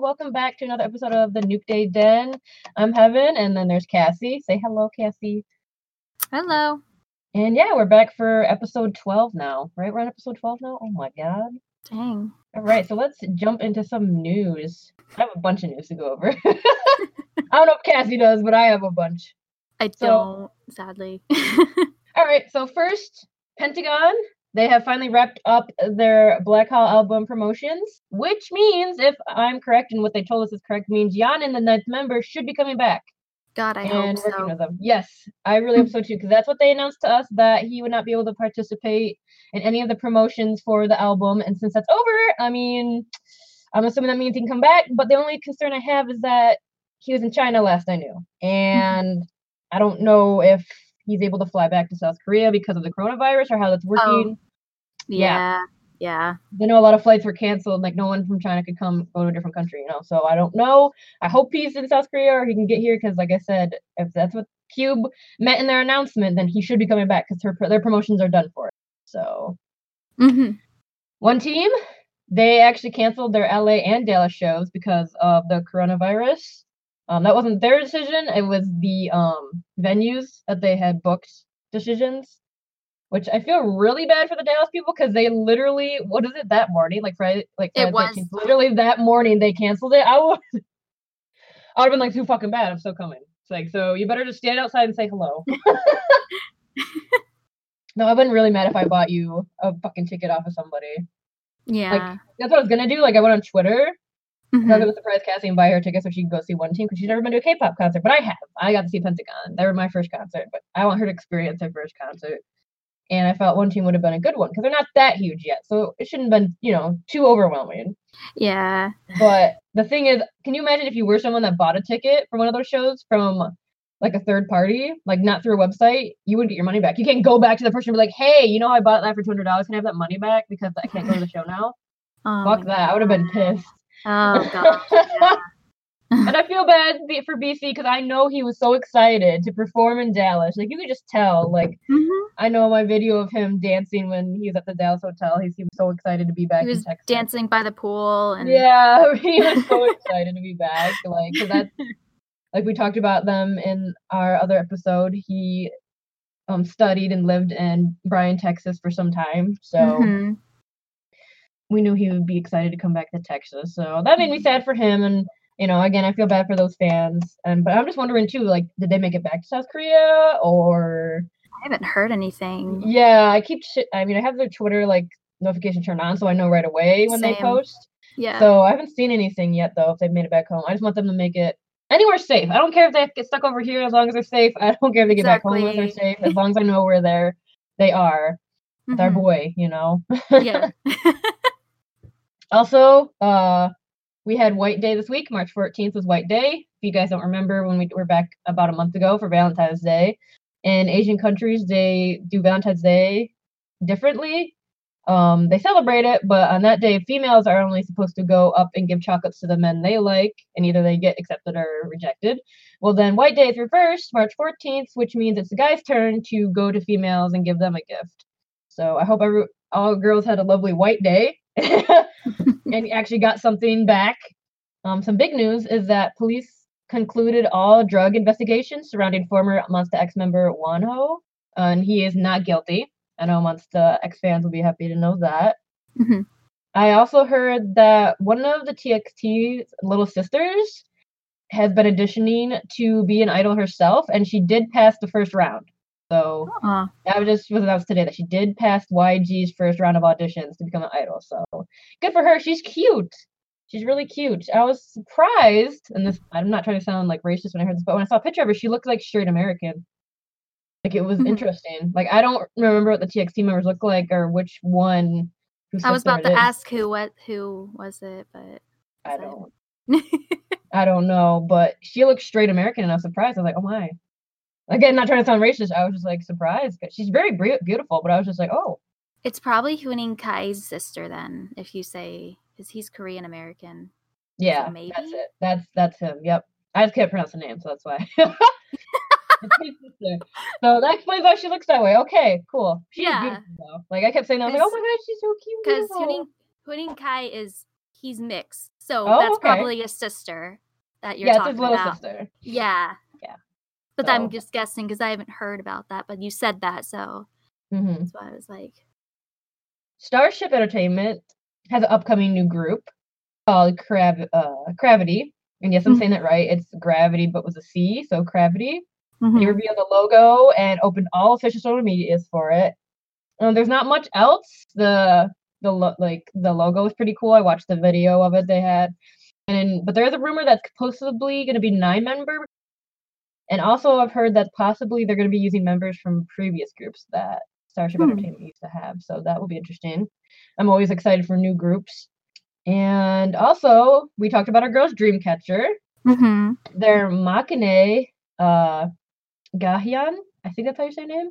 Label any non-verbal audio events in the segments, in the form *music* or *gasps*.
Welcome back to another episode of the Nuke Day Den. I'm Heaven, and then there's Cassie. Say hello, Cassie. Hello. And yeah, we're back for episode 12 now, right? We're on episode 12 now? Oh my god. Dang. All right, so let's jump into some news. I have a bunch of news to go over. *laughs* *laughs* I don't know if Cassie does, but I have a bunch. I So- don't, sadly. *laughs* All right, so first, Pentagon. They have finally wrapped up their Black Hole album promotions, which means, if I'm correct and what they told us is correct, means Yan An the ninth member should be coming back God, I and hope so. with them. Yes, I really hope so too, because that's what they announced to us that he would not be able to participate in any of the promotions for the album. And since that's over, I mean, I'm assuming that means he can come back. But the only concern I have is that he was in China last I knew, mm-hmm. and I don't know if he's able to fly back to South Korea because of the coronavirus or how that's working. yeah. Yeah. Yeah. I know a lot of flights were canceled. Like no one from China could come go to a different country, you know. So I don't know. I hope he's in South Korea or he can get here because, like I said, if that's what Cube meant in their announcement, then he should be coming back because their promotions are done for it. So hmm one team, they actually canceled their LA and Dallas shows because of the coronavirus. Um, that wasn't their decision. It was the um venues that they had booked decisions. Which I feel really bad for the Dallas people because they literally, what is it that morning? Like Friday, like Friday 13th, was- literally that morning they canceled it. I would, *laughs* I would have been like, too fucking bad. I'm still coming. It's like, so you better just stand outside and say hello. *laughs* no, I wouldn't really mad if I bought you a fucking ticket off of somebody. Yeah. That's what I was gonna do. Like I went on Twitter. I was Mhm. gonna surprise Cassie and buy her tickets so she can go see one team because she's never been to a K-pop concert. But I have. I got to see Pentagon. They were my first concert, but I want her to experience her first concert. And I felt one team would have been a good one because they're not that huge yet, so it shouldn't have been you know too overwhelming. Yeah. But the thing is, can you imagine if you were someone that bought a ticket for one of those shows from like a third party, like not through a website, you wouldn't get your money back. You can't go back to the person and be like, "Hey, you know, I bought that for two hundred dollars. Can I have that money back because I can't go to the show now?" *laughs* Oh Fuck that. I would have been pissed. Oh *laughs* gosh. Yeah. and I feel bad for BC because I know he was so excited to perform in Dallas. Like you could just tell. Like Mhm. I know my video of him dancing when he was at the Dallas hotel. He seemed so excited to be back He was dancing by the pool and Yeah, *laughs* he was so *laughs* excited to be back. Like 'cause that's like we talked about them in our other episode. He um studied and lived in Bryan, Texas for some time. So Mhm. We knew he would be excited to come back to Texas. So that made me sad for him. And you know, again, I feel bad for those fans. And but I'm just wondering too, like, did they make it back to South Korea or? I haven't heard anything. Yeah, I keep. Sh- I mean, I have their Twitter like notification turned on, so I know right away when they post. Yeah. So I haven't seen anything yet though. If they've made it back home, I just want them to make it anywhere safe. I don't care if they get stuck over here as long as they're safe. I don't care if they get back home as they're safe. As long as I know where they're they are. Our Mhm. boy, you know. Yeah. *laughs* *laughs* Also, uh, we had White Day this week. March 14th was White Day. If you guys don't remember, when we were back about a month ago for Valentine's Day. In Asian countries, they do Valentine's Day differently. Um, they celebrate it, but on that day, females are only supposed to go up and give chocolates to the men they like, and either they get accepted or rejected. Well, then White Day is reversed, March 14th, which means it's the guy's turn to go to females and give them a gift. So I hope every, all girls had a lovely White Day *laughs* and actually got something back. Um, some big news is that police concluded all drug investigations surrounding former Monsta X member Wonho, and he is not guilty. I know Monsta X fans will be happy to know that. Mhm. I also heard that one of the TXT's little sisters has been auditioning to be an idol herself, and she did pass the first round. So Aw. that was just was announced today that she did pass YG's first round of auditions to become an idol. So good for her. She's cute. She's really cute. I was surprised, and this I'm not trying to sound like racist when I heard this, but when I saw a picture of her, she looked like straight American. Like it was Mhm. interesting. Like I don't remember what the TXT members look like or which one. I was about to is. ask who what who was it, but I don't. *laughs* I don't know, but she looks straight American, and I was surprised. I was like, oh my. Again, not trying to sound racist. I was just like surprised. 'cause She's very beautiful, but I was just like, oh, it's probably Huening Kai's sister then, if you say because he's Korean American. yeah, that's maybe? it. That's that's him. Yep. I just can't pronounce the name, so that's why. *laughs* It's his sister. so that explains why she looks that way. Okay, cool. She's Yeah. beautiful though. Like I kept saying, that, I was like, oh my god, she's so cute. Because beautiful." Huening Kai is he's mixed. So Oh, that's okay. probably a sister that you're yeah, it's talking his little about. sister. Yeah. But So- I'm just guessing because I haven't heard about that. But you said that, so hmm that's why I was like, Starship Entertainment has an upcoming new group called Crav- uh, Cravity. And yes, I'm Mhm. saying that right. It's Gravity, but with a C, so Cravity. They mhm. revealed the logo and opened all official social medias for it. Um, there's not much else. The the lo- like the logo is pretty cool. I watched the video of it they had, and but there's a rumor that's possibly going to be nine member. And also, I've heard that possibly they're going to be using members from previous groups that Starship Hmm. Entertainment used to have. So that will be interesting. I'm always excited for new groups. And also, we talked about our girls Dreamcatcher. Mhm. Their Maknae uh, Gahyeon, I think that's how you say her name.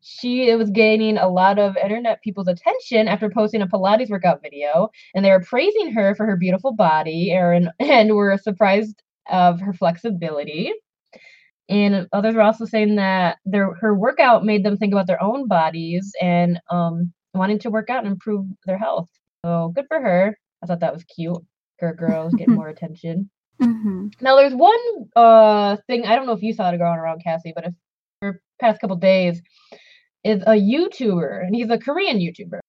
She was gaining a lot of internet people's attention after posting a Pilates workout video, and they were praising her for her beautiful body, and, *laughs* and were surprised of her flexibility. And others were also saying that their her workout made them think about their own bodies and um, wanting to work out and improve their health. So good for her. I thought that was cute. Her girls getting *laughs* more attention. Mhm. Now there's one uh thing I don't know if you saw it going around Cassie, but if for past couple days is a YouTuber and he's a Korean YouTuber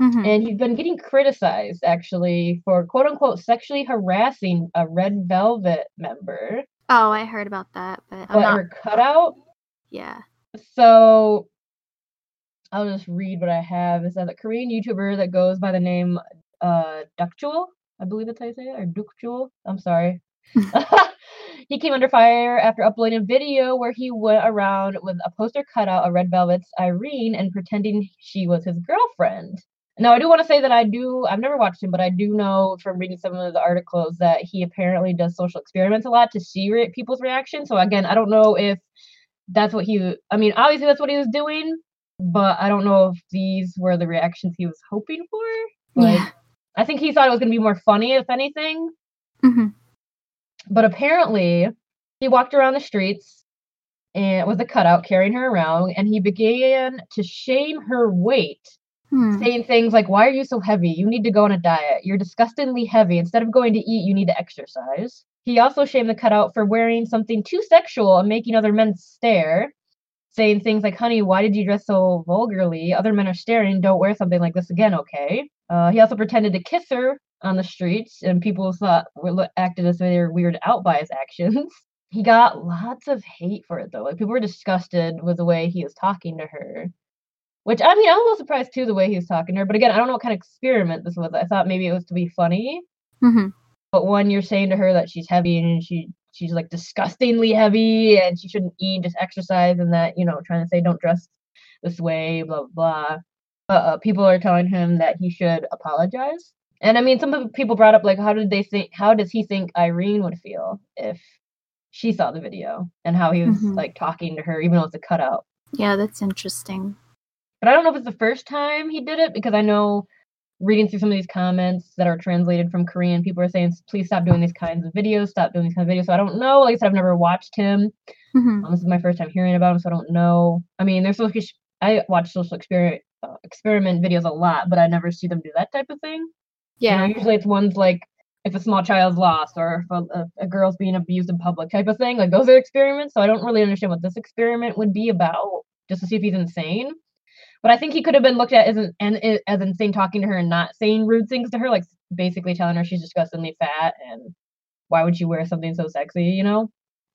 Mhm. and he's been getting criticized actually for quote unquote sexually harassing a Red Velvet member, Oh, I heard about that, but I'm not. her cutout. Yeah. So I'll just read what I have. It says a Korean YouTuber that goes by the name uh Dukjul, I believe that's how you say it, or Dukjul. I'm sorry. *laughs* *laughs* he came under fire after uploading a video where he went around with a poster cutout of Red Velvet's Irene and pretending she was his girlfriend. Now, I do want to say that I do, I've never watched him, but I do know from reading some of the articles that he apparently does social experiments a lot to see re- people's reactions. So, again, I don't know if that's what he, I mean, obviously that's what he was doing, but I don't know if these were the reactions he was hoping for. Like, Yeah. I think he thought it was going to be more funny, if anything. Mhm. But apparently, he walked around the streets and with a cutout carrying her around, and he began to shame her weight, Hmm. saying things like, Why are you so heavy? You need to go on a diet. You're disgustingly heavy. Instead of going to eat, you need to exercise. He also shamed the cutout for wearing something too sexual and making other men stare, saying things like, Honey, why did you dress so vulgarly? Other men are staring. Don't wear something like this again, okay? Uh, he also pretended to kiss her on the streets, and people thought acted as they were weirded out by his *laughs* actions. He got lots of hate for it though. Like people were disgusted with the way he was talking to her. Which I mean, I'm a little surprised too the way he was talking to her. But again, I don't know what kind of experiment this was. I thought maybe it was to be funny. Mhm. But when you're saying to her that she's heavy and she she's like disgustingly heavy and she shouldn't eat, just exercise, and that you know trying to say don't dress this way, blah blah blah. Uh, uh, people are telling him that he should apologize. And I mean, some of the people brought up like, how did they think? How does he think Irene would feel if she saw the video and how he was Mhm. like talking to her, even though it's a cutout? Yeah, that's interesting. But I don't know if it's the first time he did it because I know reading through some of these comments that are translated from Korean, people are saying, please stop doing these kinds of videos, stop doing these kinds of videos. So I don't know. Like I said, I've never watched him. Mhm. Um, this is my first time hearing about him, so I don't know. I mean, there's social, I watch social experiment uh, experiment videos a lot, but I never see them do that type of thing. You know, Yeah. usually it's ones like if a small child's lost or if a, a, a girl's being abused in public type of thing. Like those are experiments. So I don't really understand what this experiment would be about, just to see if he's insane. But I think he could have been looked at as an, an, as insane talking to her and not saying rude things to her, like basically telling her she's disgustingly fat and why would you wear something so sexy, you know?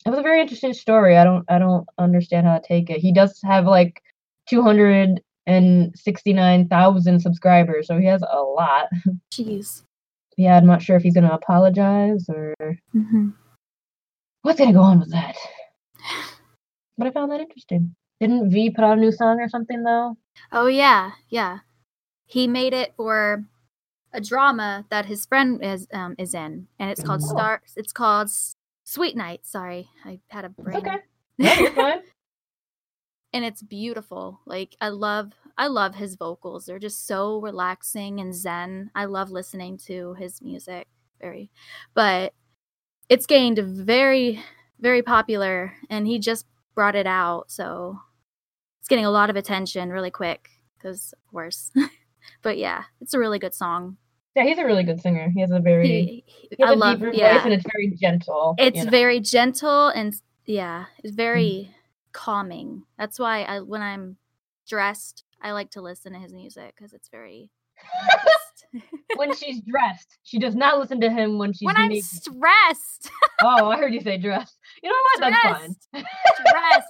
It was a very interesting story. I don't I don't understand how to take it. He does have like 269,000 subscribers, so he has a lot. *laughs* Jeez. Yeah, I'm not sure if he's going to apologize or hmm what's going to go on with that. *sighs* But I found that interesting. Didn't V put out a new song or something though? Oh yeah, yeah. He made it for a drama that his friend is um is in, and it's called Star. It's called S- Sweet Night. Sorry, I had a brain. okay. *laughs* Yeah, it's fine. and it's beautiful. Like I love I love his vocals. They're just so relaxing and zen. I love listening to his music very. But it's gained very very popular and he just brought it out, so it's getting a lot of attention really quick cuz of course. *laughs* but yeah, it's a really good song. Yeah, he's a really good singer. He has a very He, he has I a love deeper yeah. voice and it's very gentle. it's you know. very gentle and yeah, it's very mm-hmm. calming. That's why I when I'm dressed, I like to listen to his music because it's very. *laughs* when she's dressed. She does not listen to him when she's when I'm naked. stressed, *laughs* Oh, I heard you say dressed. You know what? That's fine. Dressed.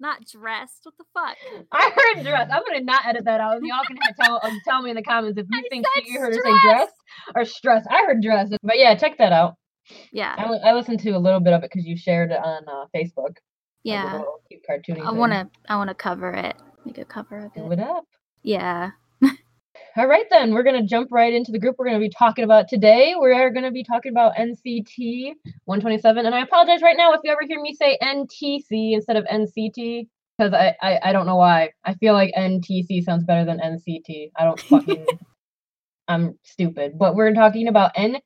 Not dressed. What the fuck? *laughs* I heard dressed. I'm gonna not edit that out. Y'all can tell um, tell me in the comments if you I think you heard her say dressed or stressed. I heard dressed. But yeah, check that out. Yeah, I, I listened to a little bit of it because you shared it on uh, Facebook. yeah. cute cartoony. I want to. I want to cover it. Make a cover of it. do it up. Yeah. All right, then we're gonna jump right into the group we're gonna be talking about today. We are gonna be talking about NCT 127, and I apologize right now if you ever hear me say NTC instead of NCT because I, I I don't know why. I feel like NTC sounds better than NCT. I don't fucking. *laughs* I'm stupid, but we're talking about NCT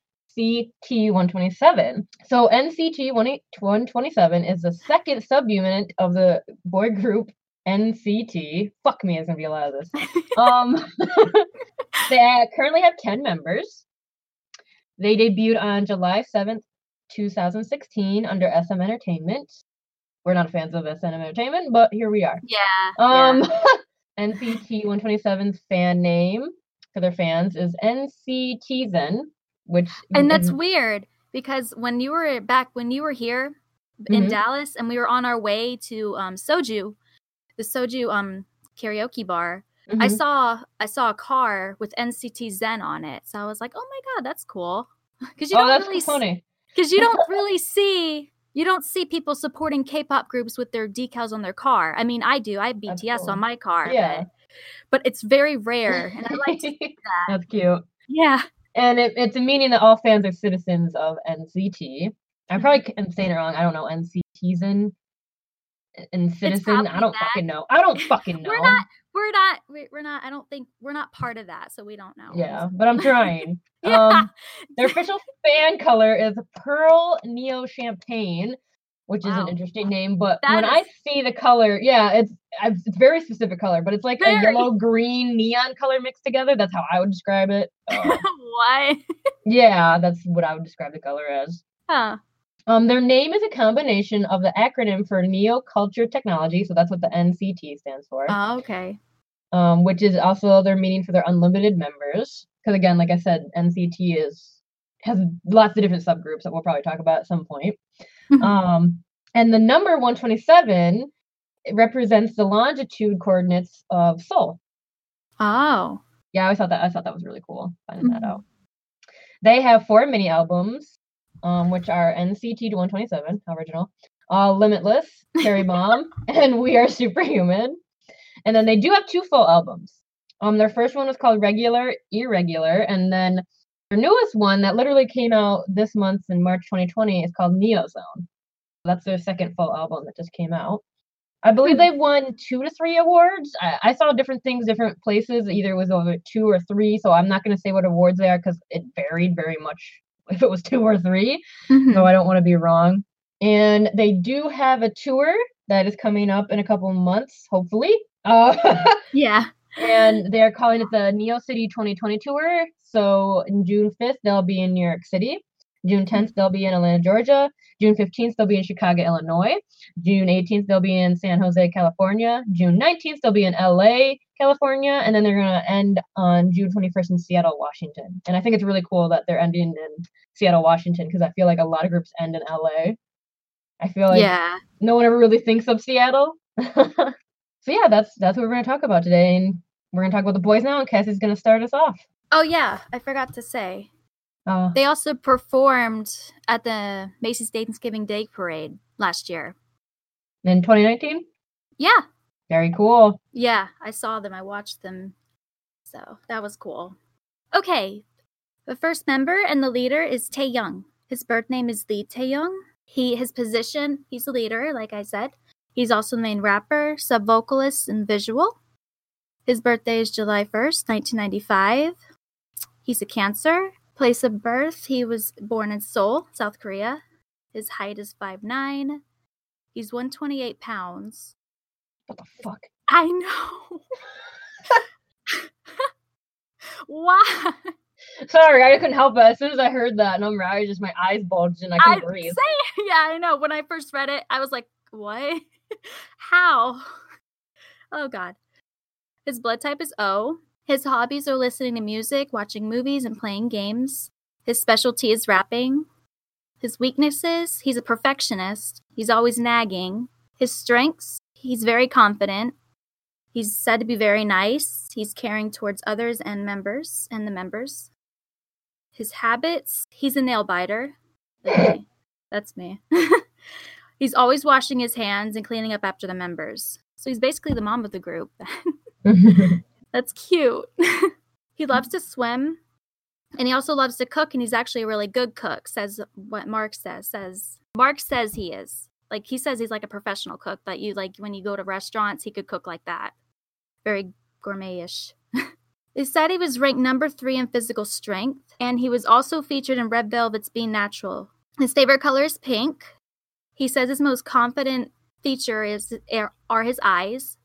127. So NCT 127 is the second subunit of the boy group NCT. Fuck me, it's gonna be a lot of this. *laughs* Um, *laughs* they uh, currently have 10 members. They debuted on July 7th, 2016 under SM Entertainment. We're not fans of SM Entertainment, but here we are. Yeah. Um, *laughs* NCT 127's fan name for their fans is NCTzen, which and that's weird because when you were back when you were here in Mhm. Dallas and we were on our way to um Soju, the Soju um karaoke bar, I Mhm. saw I saw a car with NCT Zen on it. So I was like, "Oh my god, that's cool." *laughs* Cuz you oh, don't that's really funny. cuz you don't *laughs* really see you don't see people supporting K-pop groups with their decals on their car. I mean, I do. I have BTS cool. on my car, Yeah. but but it's very rare and I like to see *laughs* that. That's cute. Yeah. And it, it's a meaning that all fans are citizens of NCT. I probably am saying it wrong. I don't know. NCTzen and citizen. I don't that. fucking know. I don't *laughs* fucking know. We're not we're not we- we're not I don't think we're not part of that, so we don't know. Yeah, but I'm trying. *laughs* Yeah. Um, *laughs* their official fan color is Pearl Neo Champagne, which is an interesting name. But That when I see the color, yeah, it's it's very specific color, but it's like a yellow green neon color mixed together. That's how I would describe it. Uh, what? yeah, that's what I would describe the color as. Huh. Um, their name is a combination of the acronym for Neo Culture Technology, so that's what the NCT stands for. Oh, okay. um, which is also their meaning for their unlimited members. Because again, like I said, NCT is has lots of different subgroups that we'll probably talk about at some point. *laughs* Um, and the number 127 represents the longitude coordinates of Seoul. Oh. Yeah, I thought that I thought that was really cool finding that Mhm. out. They have four mini albums, um, which are NCT to 127 original, uh, Limitless, Cherry *laughs* Bomb, and We Are Superhuman. And then they do have two full albums. Um, their first one was called Regular Irregular, and then their newest one that literally came out this month in March 2020 is called Neozone. That's their second full album that just came out. I believe they won two to three awards. I, I saw different things, different places. Either it was over two or three. So I'm not going to say what awards they are because it varied very much if it was two or three. Mhm. So I don't want to be wrong. And they do have a tour that is coming up in a couple months, hopefully. *laughs* Uh, Yeah. and they're calling it the Neo City 2020 tour. So in June 5th, they'll be in New York City. June 10th, they'll be in Atlanta, Georgia. June 15th, they'll be in Chicago, Illinois. June 18th, they'll be in San Jose, California. June 19th, they'll be in LA, California. And then they're going to end on June 21st in Seattle, Washington. And I think it's really cool that they're ending in Seattle, Washington, because I feel like a lot of groups end in LA. I feel like yeah. no one ever really thinks of Seattle. *laughs* so yeah, that's that's what we're gonna talk about today, and we're gonna talk about the boys now. And Cassie's gonna start us off. Oh yeah, I forgot to say. Uh, They also performed at the Macy's Thanksgiving Day Parade last year. in 2019, Yeah. very cool. Yeah, I saw them. I watched them. So that was cool. Okay. The first member and the leader is Taeyong. His birth name is Lee Taeyong. He his position, he's the leader, like I said. He's also the main rapper, sub vocalist, and visual. His birthday is July 1st, 1995. He's a Cancer. Place of birth, he was born in Seoul, South Korea. His height is 5'9. He's 128 pounds. What the fuck? I know. *laughs* Why? Sorry, I couldn't help it. As soon as I heard that number, I just my eyes bulged and I couldn't I breathe. say, *laughs* yeah, I know. When I first read it, I was like, what? *laughs* How? Oh God. His blood type is O. His hobbies are listening to music, watching movies, and playing games. His specialty is rapping. His weaknesses, he's a perfectionist. He's always nagging. His strengths, he's very confident. He's said to be very nice. He's caring towards others and members and the members. His habits, he's a nail biter. Me. That's me. *laughs* he's always washing his hands and cleaning up after the members. So he's basically the mom of the group. *laughs* That's cute. *laughs* he loves mm. to swim and he also loves to cook and he's actually a really good cook, says what Mark says. Says Mark says he is. Like he says he's like a professional cook, but you like when you go to restaurants, he could cook like that. Very gourmet-ish. *laughs* They said he was ranked number three in physical strength, and he was also featured in Red Velvet's Being Natural. His favorite color is pink. He says his most confident feature is eh, are his eyes.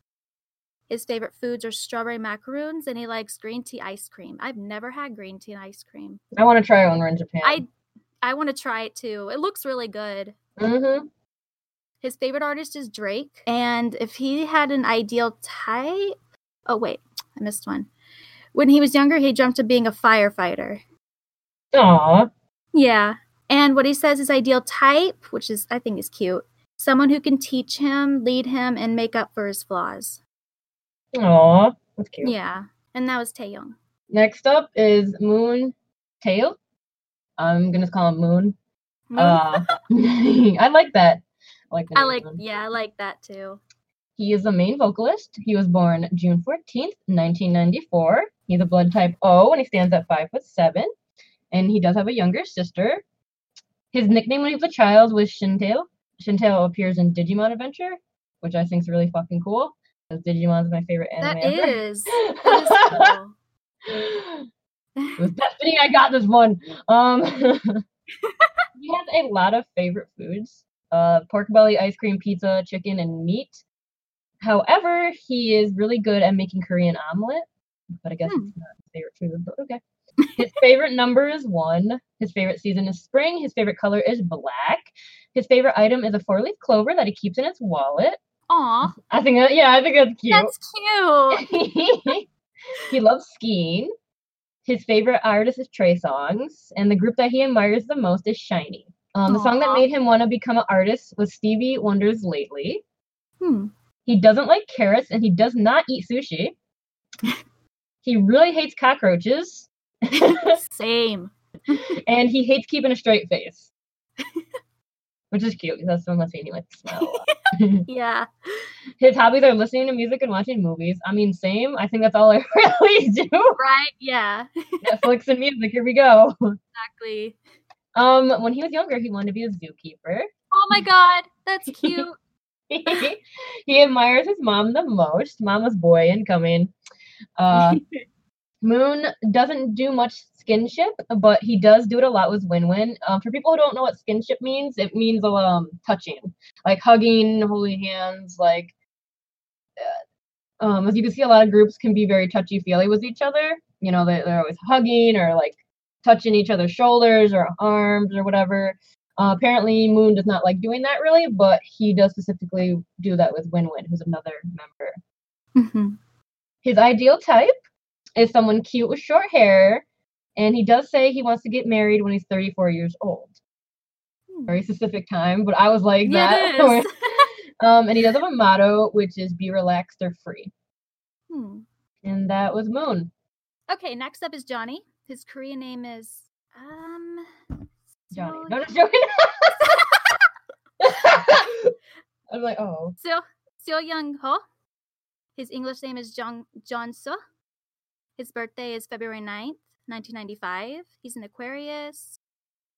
His favorite foods are strawberry macaroons, and he likes green tea ice cream. I've never had green tea and ice cream. I want to try it when we're in Japan. I I want to try it too. It looks really good. Mm-hmm. His favorite artist is Drake, and if he had an ideal type, oh wait, I missed one. When he was younger, he dreamt of being a firefighter. Aw. Yeah. And what he says his ideal type, which is I think is cute, someone who can teach him, lead him, and make up for his flaws. Aw. That's cute. Yeah. And that was Taeyong. Next up is Moon Taeil. I'm gonna call him Moon. Moon? Uh, *laughs* I like that. I like. I like Moon. yeah, I like that too. He is the main vocalist. He was born June 14th, 1994. He's a blood type O and he stands at five foot seven. And he does have a younger sister. His nickname when he was a child was Shintail. Shintail appears in Digimon Adventure, which I think is really fucking cool. Because Digimon's my favorite anime. That ever. is. That is cool. it was destiny I got this one. Um *laughs* he has a lot of favorite foods. Uh pork belly, ice cream, pizza, chicken, and meat. However, he is really good at making Korean omelet. But I guess Hmm. it's not his favorite food, but okay. His favorite number is one. His favorite season is spring. His favorite color is black. His favorite item is a four-leaf clover that he keeps in his wallet. Aw, *laughs* I think, that, yeah, I think that's cute. that's cute. *laughs* he loves skiing. His favorite artist is Trey Songz, and the group that he admires the most is SHINee. Um, the song that made him want to become an artist was Stevie Wonder's Lately. Hmm. He doesn't like carrots, and he does not eat sushi. *laughs* he really hates cockroaches, Same. and he hates keeping a straight face. Which is cute because that's must mean he likes to smile. *laughs* *laughs* Yeah. His hobbies are listening to music and watching movies. I mean, same. I think that's all I *laughs* really do. Right? Yeah. Netflix and music. Here we go. Exactly. Um, when he was younger, he wanted to be a zookeeper. Oh my god, that's cute. he admires his mom the most. Mama's boy incoming. Uh, Moon doesn't do much skinship, but he does do it a lot with WinWin. Um, for people who don't know what skinship means, it means um touching, like hugging, holding hands, like. uh, Um, as you can see, a lot of groups can be very touchy feely with each other. You know, they, they're always hugging or like touching each other's shoulders or arms or whatever. Uh, apparently, Moon does not like doing that really, but he does specifically do that with WinWin, who's another member. Mhm. His ideal type is someone cute with short hair, and he does say he wants to get married when he's 34 years old. Very specific time, but I was like Yeah, that. *laughs* um, and he does have a motto, which is "Be relaxed or free," Hmm. and that was Moon. Okay, next up is Johnny. His Korean name is um Johnny. Seo- No, just joking. *laughs* I'm like, oh, *laughs* Seo Seo Young Ho. His English name is Jong John So. His birthday is February 9th, 1995. He's an Aquarius.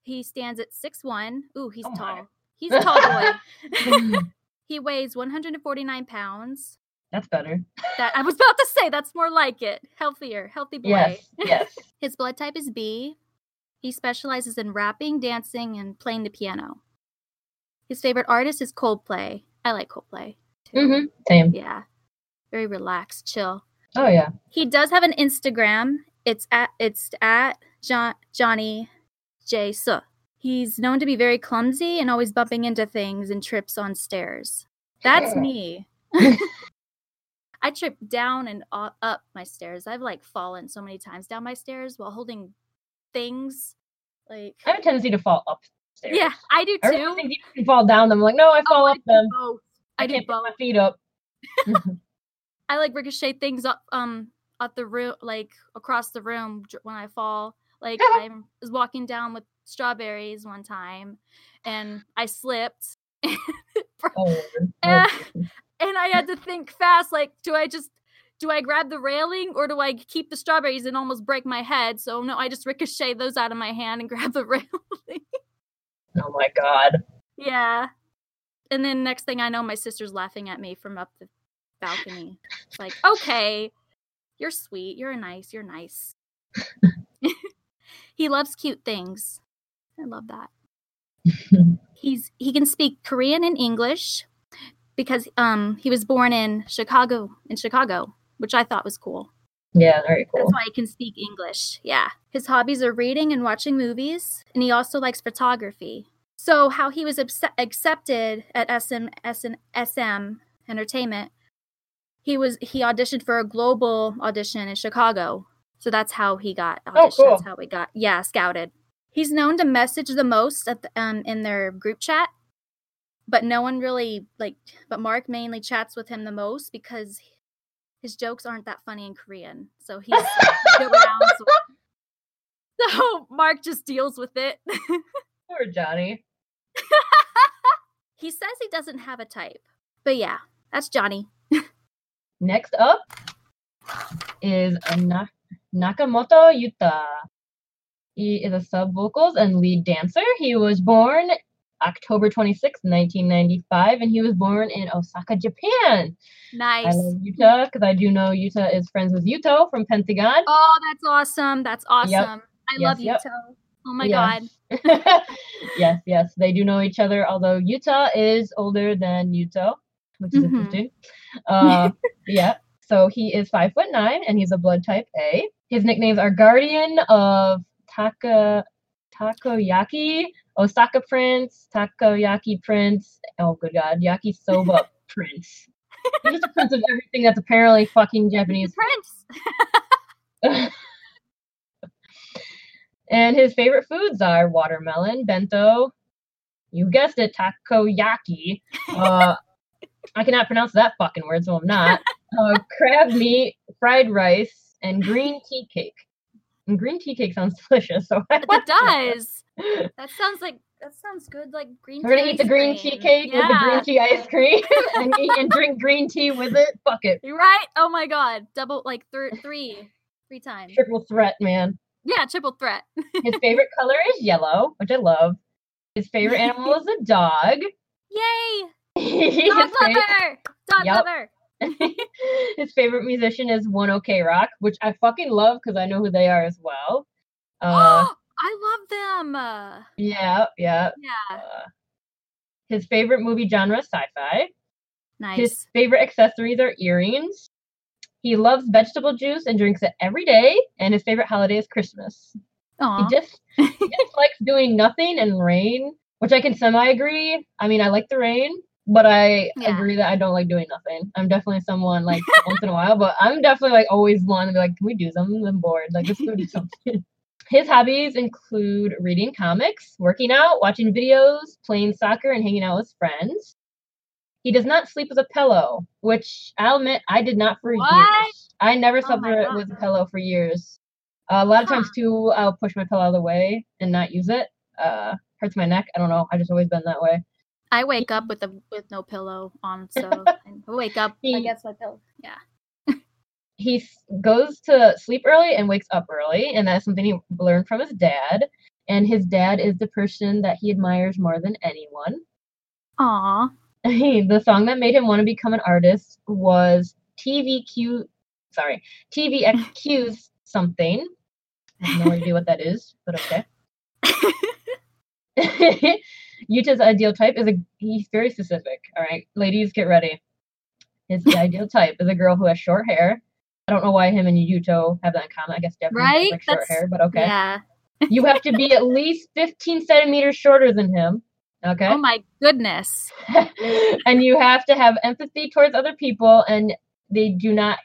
He stands at 6'1. Ooh, he's Oh my. tall. *laughs* He's a tall boy. *laughs* he weighs 149 pounds. that's better. That I was about to say that's more like it. Healthier, healthy boy. Yes, yes. *laughs* His blood type is B. He specializes in rapping, dancing, and playing the piano. His favorite artist is Coldplay. I like Coldplay. too. hmm Same. Yeah. Very relaxed, chill. Oh yeah. He does have an Instagram. It's at it's at jo- Johnny J. Suh. He's known to be very clumsy and always bumping into things and trips on stairs. That's me. *laughs* I trip down and up my stairs. I've like fallen so many times down my stairs while holding things. Like, I have a tendency to fall upstairs. yeah, I do too. thinks you can fall down them. I'm like, no, I oh, fall Oh, up do them. both. I, do can't both. my feet up. *laughs* I like ricochet things up um up the room like across the room when I fall. Like *laughs* I was walking down with strawberries one time and I slipped *laughs* Oh, *laughs* Lord. Eh. and I had to think fast like do I just do I grab the railing or do I keep the strawberries and almost break my head? So no, I just ricochet those out of my hand and grab the railing. oh my god. yeah. And then next thing I know my sister's laughing at me from up the balcony. It's like, "Okay, you're sweet. You're nice. You're nice." *laughs* he loves cute things. I love that. *laughs* He's he can speak Korean and English because um he was born in Chicago in Chicago, which I thought was cool. Yeah, very cool. That's why he can speak English. Yeah. His hobbies are reading and watching movies, and he also likes photography. So, how he was abse- accepted at SM, SM, SM Entertainment, he was he auditioned for a global audition in Chicago. So that's how he got Oh, cool. That's how we got yeah scouted. He's known to message the most at the, um in their group chat, but no one really like. But Mark mainly chats with him the most because his jokes aren't that funny in Korean. So he's *laughs* *laughs* around. *laughs* So Mark just deals with it. Poor Johnny. he says he doesn't have a type. But yeah, that's Johnny. Next up is Na- Nakamoto Yuta. He is a sub vocals and lead dancer. He was born October 26, 1995, and he was born in Osaka, Japan. Nice. I love Yuta because I do know Yuta is friends with Yuto from Pentagon. Oh, that's awesome. That's awesome. I Yes, love yep. Yuto. Oh my Yes. god. *laughs* yes, yes, they do know each other. Although Yuta is older than Yuto, which is Mhm. interesting. Uh, *laughs* yeah. So he is five foot nine, and he's a blood type A. His nicknames are Guardian of Taka Takoyaki, Osaka Prince, Takoyaki Prince. Oh, good God, Yakisoba *laughs* Prince. He's the prince of everything that's apparently fucking He's Japanese. a prince. *laughs* And his favorite foods are watermelon, bento, you guessed it, takoyaki. Uh, I cannot pronounce that fucking word, so I'm not. *laughs* Uh, crab meat, fried rice, and green tea cake. And green tea cake sounds *laughs* delicious, so It does. *laughs* That sounds like that sounds good. Like green. We're gonna eat the green cream. tea cake with the green tea ice cream and eat and drink green tea with it. Fuck it. You're right. Oh my god. Double like thir- three, three times. Triple threat, man. Yeah, triple threat. His favorite color is yellow, which I love. His favorite animal is a dog. Yay! Dog *laughs* lover. Dog Yup. lover. *laughs* His favorite musician is One OK Rock, which I fucking love because I know who they are as well. *gasps* Uh, I love them. Yeah, yeah. yeah. Uh, his favorite movie genre is sci-fi. Nice. His favorite accessories are earrings. He loves vegetable juice and drinks it every day. And his favorite holiday is Christmas. Aw. He just he just *laughs* likes doing nothing and rain, which I can semi agree. I mean, I like the rain, but I Yeah. agree that I don't like doing nothing. I'm definitely someone like *laughs* once in a while, but I'm definitely like always one to be like, can we do something? I'm bored. Like let's go do *laughs* something. His hobbies include reading comics, working out, watching videos, playing soccer, and hanging out with friends. He does not sleep with a pillow, which I'll admit I did not for What? years. I never Oh slept with- a pillow for years. Uh, a lot of Huh. times too, I'll push my pillow out of the way and not use it. Uh, hurts my neck. I don't know. I just always been that way. I wake up with a with no pillow on, so *laughs* I wake up. I He- guess my pillow. Yeah. *laughs* He goes to sleep early and wakes up early, and that's something he learned from his dad. And his dad is the person that he admires more than anyone. Aw. the song that made him want to become an artist was TVQ, sorry, TVXQ's *laughs* something. I have no idea what that is, but okay. Yuta's ideal type is a he's very specific. All right, ladies, get ready. His ideal type is a girl who has short hair. I don't know why him and Yuto have that in common. I guess guys Right? like short That's- hair, but okay. Yeah. *laughs* You have to be at least 15 centimeters shorter than him. Okay. Oh my goodness. *laughs* and you have to have empathy towards other people and they do not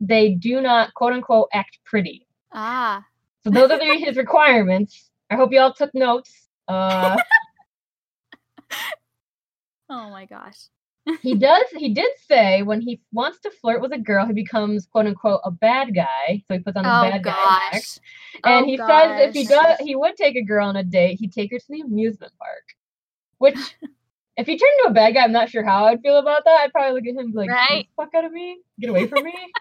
they do not quote unquote act pretty. Ah. So those are the, his requirements. I hope you all took notes. Uh *laughs* Oh my gosh. he does he did say when he wants to flirt with a girl he becomes quote unquote a bad guy. So he puts on the Oh bad guy act. and Oh, he says if he does he would take a girl on a date he'd take her to the amusement park. Which *laughs* if he turned into a bad guy i'm not sure how i'd feel about that. I'd probably look at him and be like "Get Right. the fuck out of me. Get away from me. *laughs*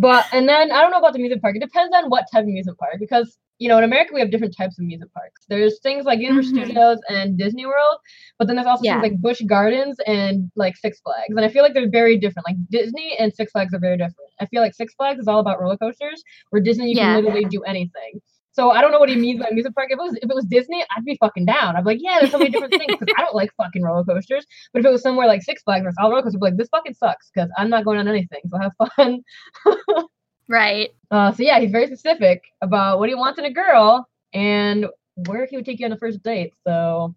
But and then i don't know about the amusement park. It depends on what type of amusement park because you know in america we have different types of music parks there's things like universal Mhm. studios and disney world but then there's also Yeah. things like busch gardens and like six flags and i feel like they're very different like disney and six flags are very different i feel like six flags is all about roller coasters where disney you Yeah. can literally do anything so I don't know what he means by music park. If it was if it was Disney, I'd be fucking down. I'd be like, yeah, there's so many different things because I don't like fucking roller coasters. But if it was somewhere like Six Flags or all roller coasters, I'd be like, this fucking sucks because I'm not going on anything. So have fun. *laughs* Right. Uh, so yeah, he's very specific about what he wants in a girl and where he would take you on the first date. So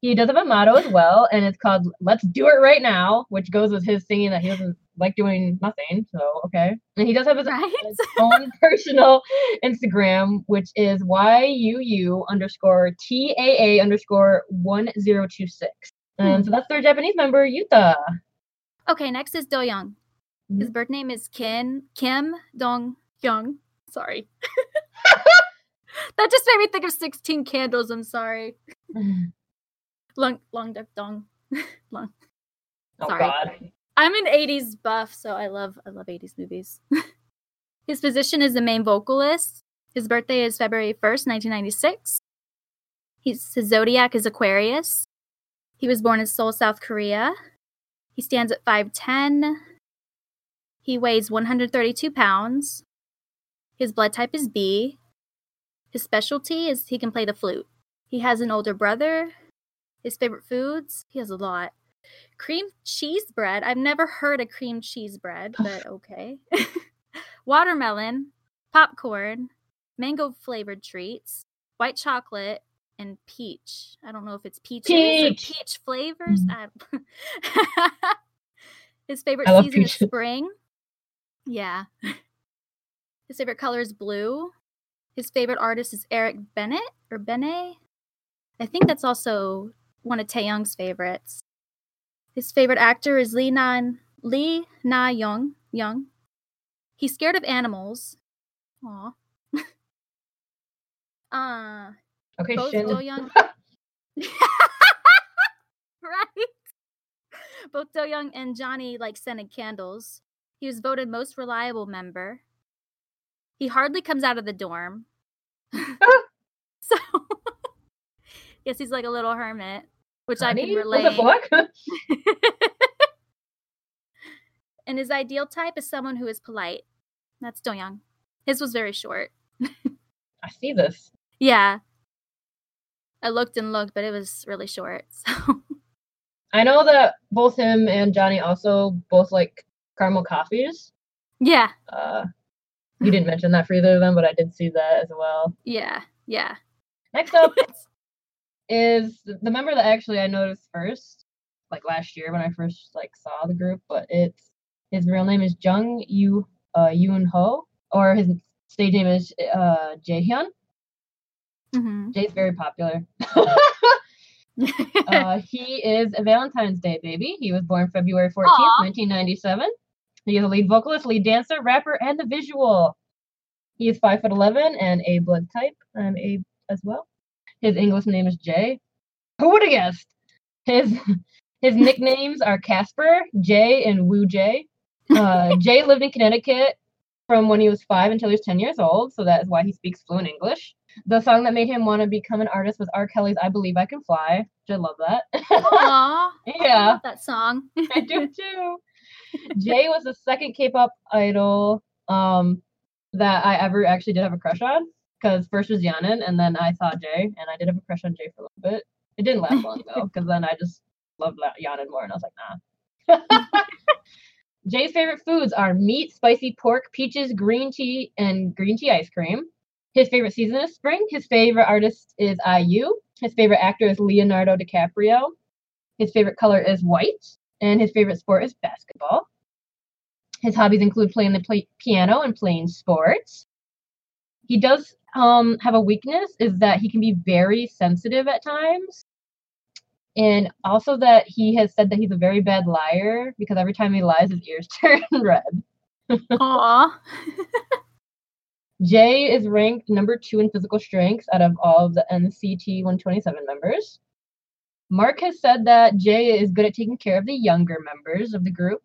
he does have a motto as well, and it's called "Let's do it right now," which goes with his singing that he doesn't like doing nothing. So okay, and he does have his Right. his own *laughs* personal Instagram, which is YUU underscore TAA underscore 1026. And so that's their Japanese member, Yuta. Okay, next is Do Young. Mm-hmm. His birth name is Kim Kim Dong Young. Sorry. *laughs* that just made me think of 16 candles. I'm sorry. *laughs* Long Long Duck Dong. *laughs* Long. Oh, Sorry. God. I'm an 80s buff, so I love I love 80s movies. His position is the main vocalist. His birthday is February 1st, 1996. He's, his zodiac is Aquarius. He was born in Seoul, South Korea. He stands at 5'10. He weighs 132 pounds. His blood type is B. His specialty is he can play the flute. He has an older brother. His favorite foods, he has a lot. Cream cheese bread. I've never heard of cream cheese bread, but okay. *laughs* Watermelon, popcorn, mango flavored treats, white chocolate, and peach. I don't know if it's peaches or Peach. peach flavors. I- *laughs* His favorite season is spring. Yeah. *laughs* His favorite color is blue. His favorite artist is Eric Bennett or Benet. I think that's also one of Taeyong's favorites. His favorite actor is Lee Na Lee Na Young. Young. He's scared of animals. Aw. *laughs* uh, Okay, both Shin. Do Young. *laughs* right. Both Do Young and Johnny like scented candles. He was voted most reliable member. He hardly comes out of the dorm. *laughs* so, *laughs* yes, he's like a little hermit, which I Honey, can what relate. the fuck? *laughs* and his ideal type is someone who is polite. That's Do Young. His was very short. I see this. Yeah. I looked and looked, but it was really short. So I know that both him and Johnny also both like caramel coffees. yeah, Uh, you didn't mention that for either of them, but I did see that as well. yeah, yeah. Next up *laughs* is the member that actually I noticed first, like last year when I first like saw the group, but it's his real name is Jung Yu uh, Yoon Ho, or his stage name is uh, Jaehyun. hmm Jay's very popular. *laughs* *laughs* uh, he is a Valentine's Day baby. He was born February 14th, Aw. 1997. He is a lead vocalist, lead dancer, rapper, and the visual. He is 5 foot 11 and A blood type. I'm A as well. His English name is Jay. Who would have guessed? His *laughs* his nicknames are Casper, Jay, and Woo Jay. Uh, *laughs* Jay lived in Connecticut from when he was five until he was 10 years old, so that is why he speaks fluent English. The song that made him want to become an artist was R. Kelly's I Believe I Can Fly, which I love that. *laughs* Aw, I yeah, love that song. I do too. Jay was the second K-pop idol um, that I ever actually did have a crush on. Because first was Yan An, and then I saw Jay, and I did have a crush on Jay for a little bit. It didn't last long though, *laughs* because then I just loved Yan An more, and I was like, nah. *laughs* Jay's favorite foods are meat, spicy pork, peaches, green tea, and green tea ice cream. His favorite season is spring. His favorite artist is IU. His favorite actor is Leonardo DiCaprio. His favorite color is white, and his favorite sport is basketball. His hobbies include playing the play- piano and playing sports. He does um, have a weakness is that he can be very sensitive at times. And also that he has said that he's a very bad liar because every time he lies, his ears *laughs* turn red. Aw. Jay is ranked number two in physical strength out of all of the NCT 127 members. Mark has said that Jay is good at taking care of the younger members of the group.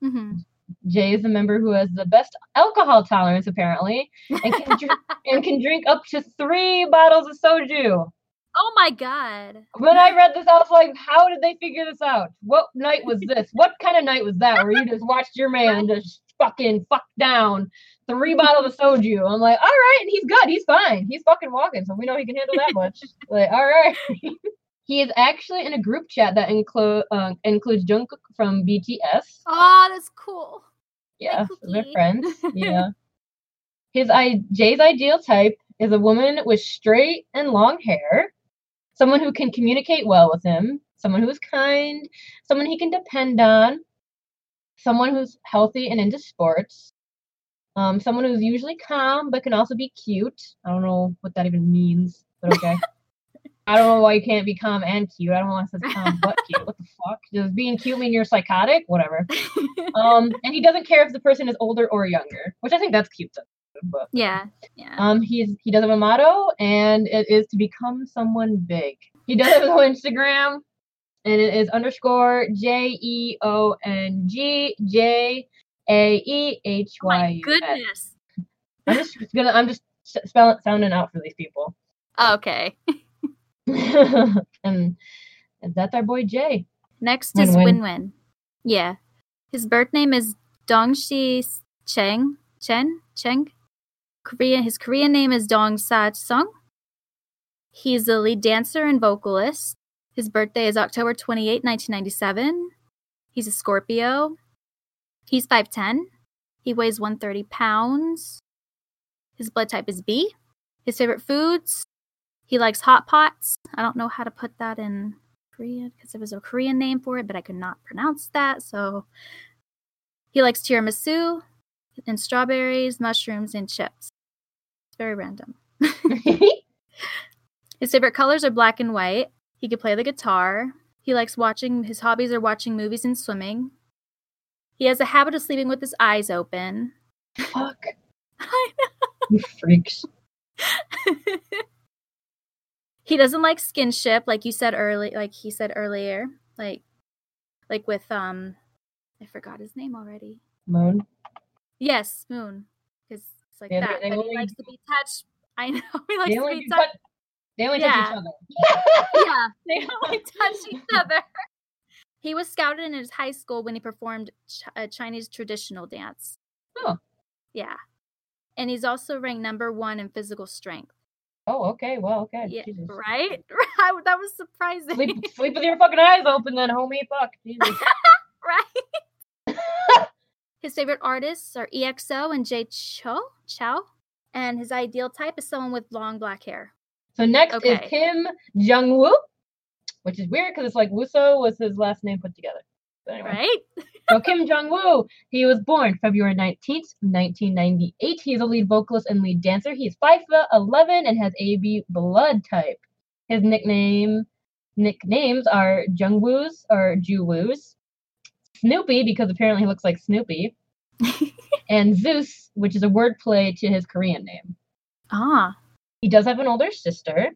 hmm Jay is the member who has the best alcohol tolerance, apparently, and can, drink, *laughs* and can drink up to three bottles of soju. Oh my god. When I read this, I was like, how did they figure this out? What night was this? What kind of night was that where you just watched your man *laughs* just fucking fuck down three bottles of soju? I'm like, all right, and he's good. He's fine. He's fucking walking, so we know he can handle that much. *laughs* like, all right. He is actually in a group chat that include uh, includes Jungkook from BTS. Oh, that's cool. Yeah, so they're friends. *laughs* Yeah. His I Jay's ideal type is a woman with straight and long hair, someone who can communicate well with him, someone who is kind, someone he can depend on, someone who's healthy and into sports, um, someone who's usually calm but can also be cute. I don't know what that even means, but okay. *laughs* I don't know why you can't be calm and cute. I don't want to say calm but *laughs* cute. What the fuck? Does being cute mean you're psychotic? Whatever. Um, *laughs* and he doesn't care if the person is older or younger, which I think that's cute. But yeah. Yeah. um, he's he does have a motto, and it is to become someone big. He does have his own Instagram, and it is underscore J E O N G J A E H Oh my Y U. S. goodness. I'm just gonna I'm just spelling sounding out for these people, Okay. *laughs* *laughs* and that's our boy Jay. Next is WinWin. Win Win. Yeah. His birth name is Dongshi Cheng. Chen? Cheng? Korean his Korean name is Dong Sa Sung. He's a lead dancer and vocalist. His birthday is October 28, 1997. He's a Scorpio. He's 5'10. He weighs 130 pounds. His blood type is B. His favorite foods, he likes hot pots. I don't know how to put that in Korean because it was a Korean name for it, but I could not pronounce that. So he likes tiramisu and strawberries, mushrooms, and chips. It's very random. *laughs* *laughs* His favorite colors are black and white. He can play the guitar. He likes watching, his hobbies are watching movies and swimming. He has a habit of sleeping with his eyes open. Fuck, *laughs* I know. you freaks. He doesn't like skinship, like you said early, like he said earlier, like, like with um, I forgot his name already. Moon. Yes, Moon, because it's like Yeah, that. they but only- he likes to be touched. I know *laughs* he likes to be touched. touch- they only touch each other. *laughs* yeah, *laughs* they only touch each other. He was scouted in his high school when he performed ch- a Chinese traditional dance. Oh. Yeah. And he's also ranked number one in physical strength. Oh, okay. Well, okay. Yeah, Jesus. right? *laughs* That was surprising. Sleep, *laughs* sleep with your fucking eyes open, then, homie. Fuck. Jesus. *laughs* right? his favorite artists are EXO and Jay Chou. Chow. And his ideal type is someone with long black hair. So next is Kim Jung Woo, which is weird because it's like Wooseok was his last name put together. But anyway. Right? *laughs* So Kim Jong Woo, he was born February 19th, 1998. He is a lead vocalist and lead dancer. He's 5 foot 11 and has AB blood type. His nickname nicknames are Jung Jungwoos or Juwoos, Snoopy because apparently he looks like Snoopy, *laughs* and Zeus, which is a wordplay to his Korean name. ah. He does have an older sister,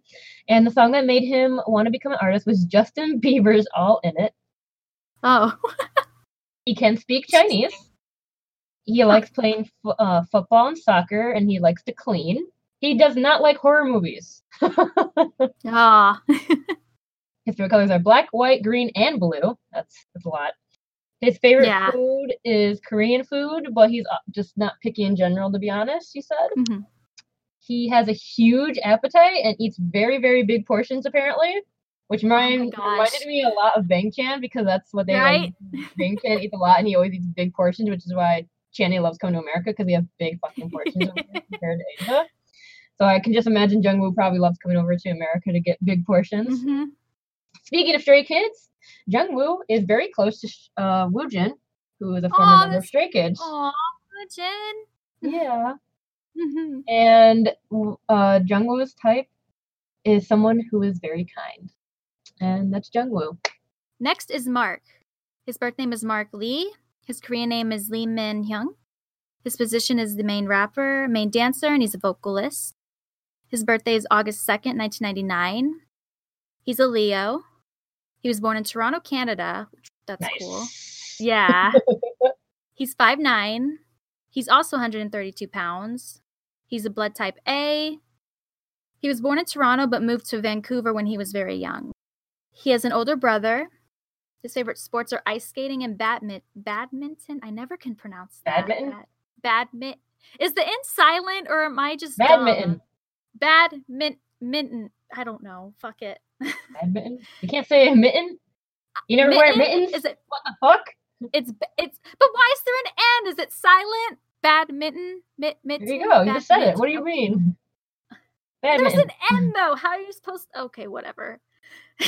and the song that made him want to become an artist was Justin Bieber's All In It. Oh. He can speak Chinese. He likes playing fo- uh, football and soccer, and he likes to clean. He does not like horror movies. *laughs* Ah. His favorite colors are black, white, green, and blue. That's that's a lot. His favorite Yeah. food is Korean food, but he's uh, just not picky in general, to be honest. He said Mhm. he has a huge appetite and eats very, very big portions, apparently, which remind, Oh reminded me a lot of Bang Chan because that's what they Right? like. *laughs* Bang Chan eats a lot and he always eats big portions, which is why Channy loves coming to America because we have big fucking portions *laughs* compared to Asia. So I can just imagine Jungwoo probably loves coming over to America to get big portions. hmm Speaking of Stray Kids, Jungwoo is very close to uh, Woojin, who is a former member of Stray Kids. Aw, Jin. Yeah. *laughs* Mhm. And uh, Jungwoo's type is someone who is very kind. And that's Jungwoo. Next is Mark. His birth name is Mark Lee. His Korean name is Lee Min Hyung. His position is the main rapper, main dancer, and he's a vocalist. His birthday is August 2nd, 1999. He's a Leo. He was born in Toronto, Canada. That's cool. Yeah. *laughs* He's 5'9. He's also 132 pounds. He's a blood type A. He was born in Toronto but moved to Vancouver when he was very young. He has an older brother. His favorite sports are ice skating and badminton. Badminton? I never can pronounce that. Badminton? Badminton. Is the N silent or am I just dumb? Badminton. Badminton. I don't know. Fuck it. *laughs* Badminton. You can't say mitten? You never wear Mitten? mittens? Is it? what the fuck? It's it's. But why is there an N? Is it silent? Badminton. Mit, There you go. You just said it. What do you badminton. mean? There's an N though. How are you supposed? to... Okay, whatever. *laughs*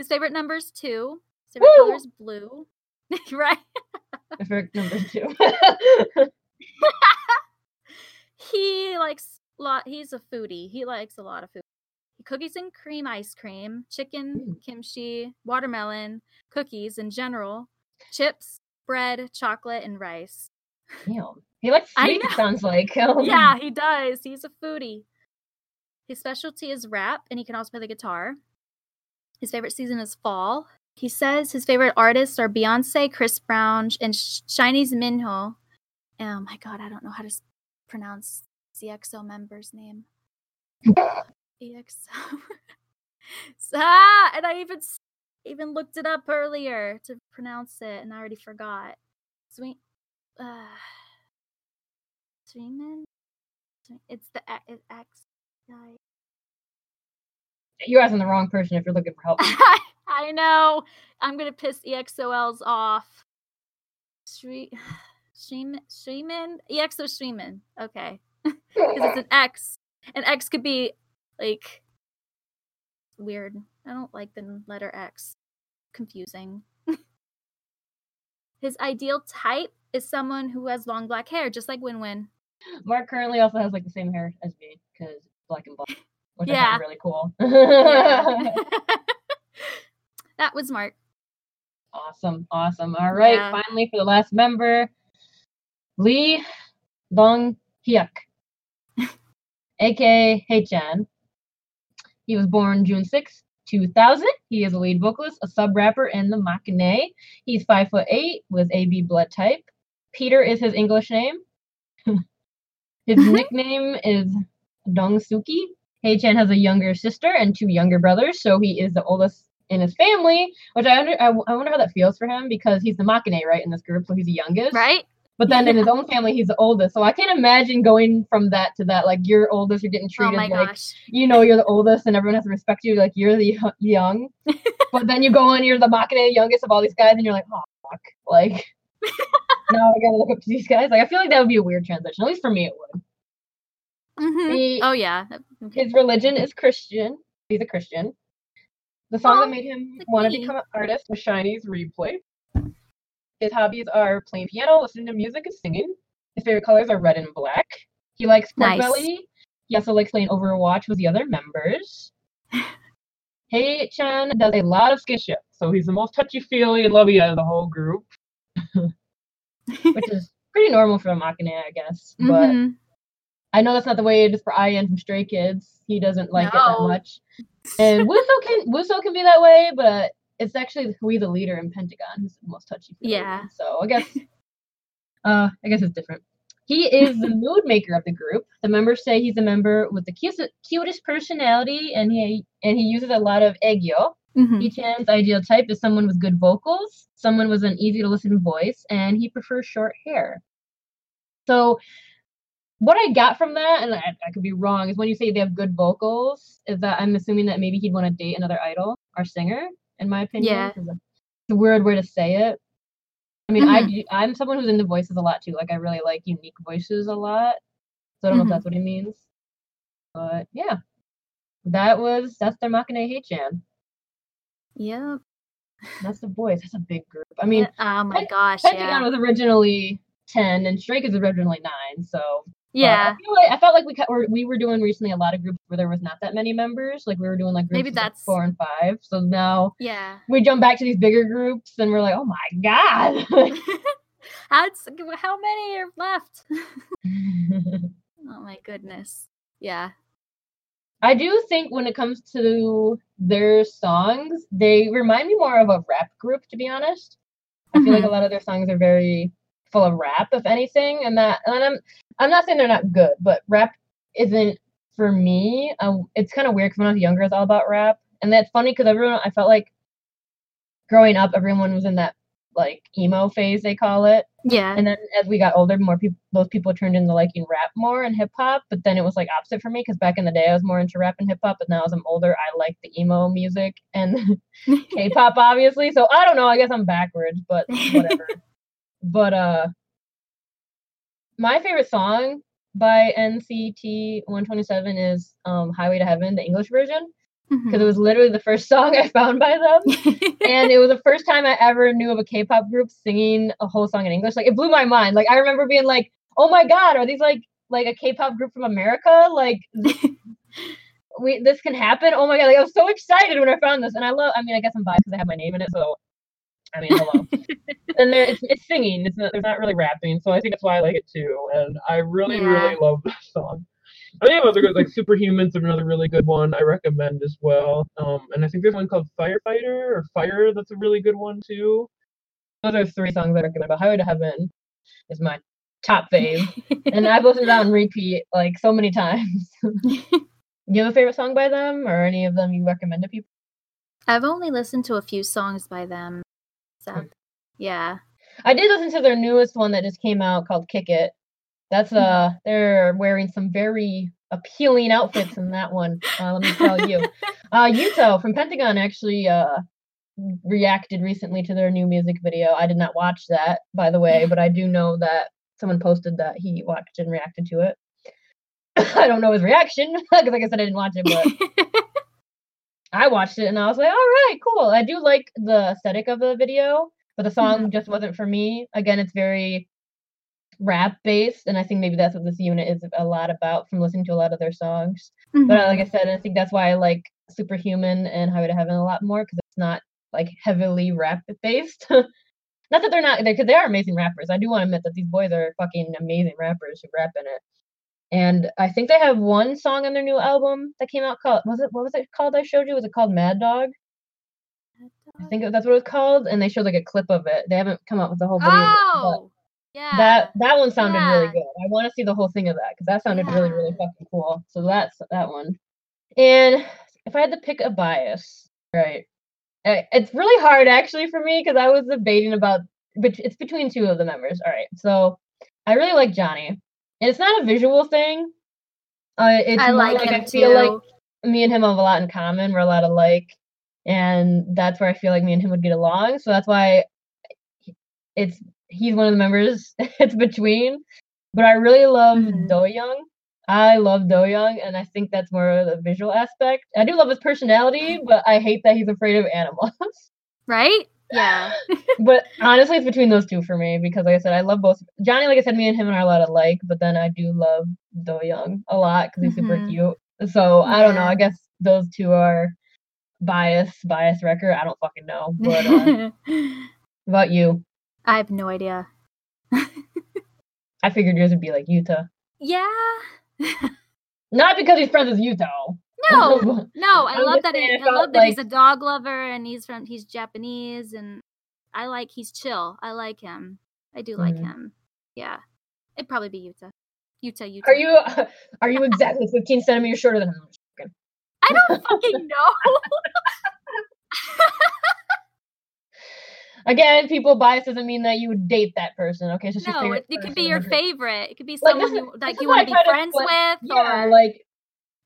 His favorite number is two. His favorite Woo! color is blue. *laughs* right? My favorite number two. *laughs* He likes lot. He's a foodie. He likes a lot of food. Cookies and cream ice cream, chicken, Mm. kimchi, watermelon, cookies in general, chips, bread, chocolate, and rice. Damn. He likes sweet, it sounds like. *laughs* Um, Yeah, he does. He's a foodie. His specialty is rap, and he can also play the guitar. His favorite season is fall. He says his favorite artists are Beyonce, Chris Brown, and Sh- SHINee's Minho. Oh my god, I don't know how to pronounce CXO member's name. EXO. *laughs* ah, and I even even looked it up earlier to pronounce it, and I already forgot. Sweet. Uh? It's the X it X. I- You're asking the wrong person if you're looking for help. *laughs* I know. I'm gonna piss EXOLs off. Shre- *sighs* Shreeman? Shreeman? EXO Shreeman. Okay. *laughs* Because it's an X. An X could be like weird. I don't like the letter X. Confusing. *laughs* His ideal type is someone who has long black hair, just like WinWin. Mark currently also has like the same hair as me because black and blonde, which Yeah. really cool. *laughs* Yeah. *laughs* that was Mark. awesome, awesome. All right, Yeah. finally for the last member, Lee Dong Hyuk, aka *laughs* Haechan. He was born June 6, 2000. He is a lead vocalist, a sub rapper in the maknae. He's five foot eight with AB blood type. Peter is his English name. his nickname is Dongsuki. Haechan has a younger sister and two younger brothers, so he is the oldest in his family. Which I under, I, I wonder how that feels for him because he's the maknae, right, in this group, so he's the youngest. Right? But then in his own family, he's the oldest. So I can't imagine going from that to that. Like you're oldest, you're getting Oh treated my like gosh. you know you're the oldest, and everyone has to respect you. Like you're the young. *laughs* but then you go in, you're the maknae, youngest of all these guys, and you're like, oh fuck, like. *laughs* now I gotta look up to these guys. Like I feel like that would be a weird transition. At least for me, it would. Mhm. He- Oh yeah. Okay. His religion is Christian. He's a Christian. The song Aw, that made him want to become an artist was SHINee's Replay. His hobbies are playing piano, listening to music, and singing. His favorite colors are red and black. He likes pork Nice. belly. He also likes playing Overwatch with the other members. *laughs* Haechan does a lot of skinship, so he's the most touchy feely and lovey out of the whole group, *laughs* which is *laughs* pretty normal for a maknae, I guess. But Mhm. I know that's not the way it is for I.N from Stray Kids. He doesn't like it that much. And Wooseok can Wooseok can be that way, but it's actually Hui the leader in Pentagon who's the most touchy. Yeah. So I guess *laughs* uh I guess it's different. He is the mood maker of the group. The members say he's a member with the cutest, cutest personality and he and he uses a lot of aegyo. Mhm. Haechan's ideal type is someone with good vocals, someone with an easy to listen voice, and he prefers short hair. So, what I got from that, and I, I could be wrong, is when you say they have good vocals, is that I'm assuming that maybe he'd want to date another idol or singer, in my opinion. Yeah. It's a weird way to say it. I mean, I do- I'm someone who's into voices a lot too. Like, I really like unique voices a lot. So I don't know Mhm. if that's what he means. But yeah, that was that's their maknae Haechan. Yep. That's the boys. That's a big group. I mean, oh my gosh, Pentagon yeah. was originally ten, and Strike is originally nine. So Yeah. I, like, I felt like we cut, were, we were doing recently a lot of groups where there was not that many members. Like we were doing like groups Maybe of, like, that's- four and five. So now Yeah. we jump back to these bigger groups, and we're like, oh my god. *laughs* *laughs* how, how many are left? *laughs* oh my goodness. Yeah. I do think when it comes to their songs, they remind me more of a rap group, to be honest. I feel like a Mhm. lot of their songs are very full of rap, if anything, and that. And I'm I'm not saying they're not good, but rap isn't for me. Um, it's kind of weird because when I was younger, it's all about rap, and that's funny because everyone I felt like growing up, everyone was in that like emo phase they call it, Yeah. and then as we got older, more people, those people turned into liking rap more and hip hop. But then it was like opposite for me because back in the day I was more into rap and hip hop, but now as I'm older, I like the emo music and *laughs* *laughs* K-pop, obviously. So I don't know. I guess I'm backwards, but *laughs* whatever. But uh, my favorite song by NCT 127 is um Highway to Heaven, the English version, because it was literally the first *laughs* song I found by them *laughs* and it was the first time I ever knew of a K-pop group singing a whole song in English. Like it blew my mind. Like I remember being like, "Oh my god, are these like like a K-pop group from America? Like *laughs* we this can happen? Oh my god!" Like I was so excited when I found this, and I love. I mean, I guess I'm biased because I have my name in it, so. I mean, hello. *laughs* and there, it's, it's singing. It's not, there's not really rapping, so I think that's why I like it too. And I really, Yeah. really love that song. I think other good like Superhumans are another really good one I recommend as well. Um, and I think there's one called Firefighter or Fire that's a really good one too. Those are three songs I recommend. But Highway to Heaven is my top fave, *laughs* and I've listened to that on repeat like so many times. *laughs* you have a favorite song by them, or any of them you recommend to people? I've only listened to a few songs by them. So, yeah. I did listen to their newest one that just came out called Kick It. That's uh they're wearing some very appealing outfits in that one. Uh, let me tell you. *laughs* Uh Yuto from Pentagon actually uh reacted recently to their new music video. I did not watch that by the way, but I do know that someone posted that he watched and reacted to it. *laughs* I don't know his reaction *laughs* because like I said I didn't watch it, but I watched it and I was like, all right, cool. I do like the aesthetic of the video, but the song just wasn't for me. Again, it's very rap based, and I think maybe that's what this unit is a lot about from listening to a lot of their songs. But uh, like I said, I think that's why I like Superhuman and Highway to Heaven a lot more because it's not like heavily rap based. *laughs* not that they're not, because they are amazing rappers. I do want to admit that these boys are fucking amazing rappers who rap in it. And I think they have one song on their new album that came out called was it what was it called? I showed you. Was it called Mad Dog? I think that's what it was called. And they showed like a clip of it. They haven't come out with the whole video. yet, Oh, yeah. that that one sounded really good. I want to see the whole thing of that because that sounded really really fucking cool. So that's that one. And if I had to pick a bias, right? It's really hard actually for me because I was debating about, but it's between two of the members. All right, so I really like Johnny, and it's not a visual thing. Uh, it's I like like I feel like me and him have a lot in common. We're a lot alike, and that's where I feel like me and him would get along. So that's why it's he's one of the members. *laughs* it's between, but I really love Mhm. Do Young. I love Do Young, and I think that's more of the visual aspect. I do love his personality, but I hate that he's afraid of animals. *laughs* right? Yeah. *laughs* but honestly, it's between those two for me because, like I said, I love both. Johnny, like I said, me and him are a lot alike, but then I do love Do Young a lot because he's super Mhm. cute. So I don't know. I guess those two are bias, bias record. I don't fucking know. But uh, *laughs* about you, I have no idea. I figured yours would be like Yuta. Yeah. *laughs* Not because he's friends with Yuto. *laughs* No, no, I love that. it I love that he's a dog lover and he's from he's Japanese and I like he's chill. I like him. I do like Mhm. him. Yeah, it'd probably be Yuta. Yuta, Yuta. Are you *laughs* are you exactly 15 centimeters shorter than him? I don't fucking know. *laughs* Again, people bias doesn't mean that you would date that person. Okay, your no, it, it could be your favorite. It could be Like, someone this you like you want to be friends with, Yeah, or like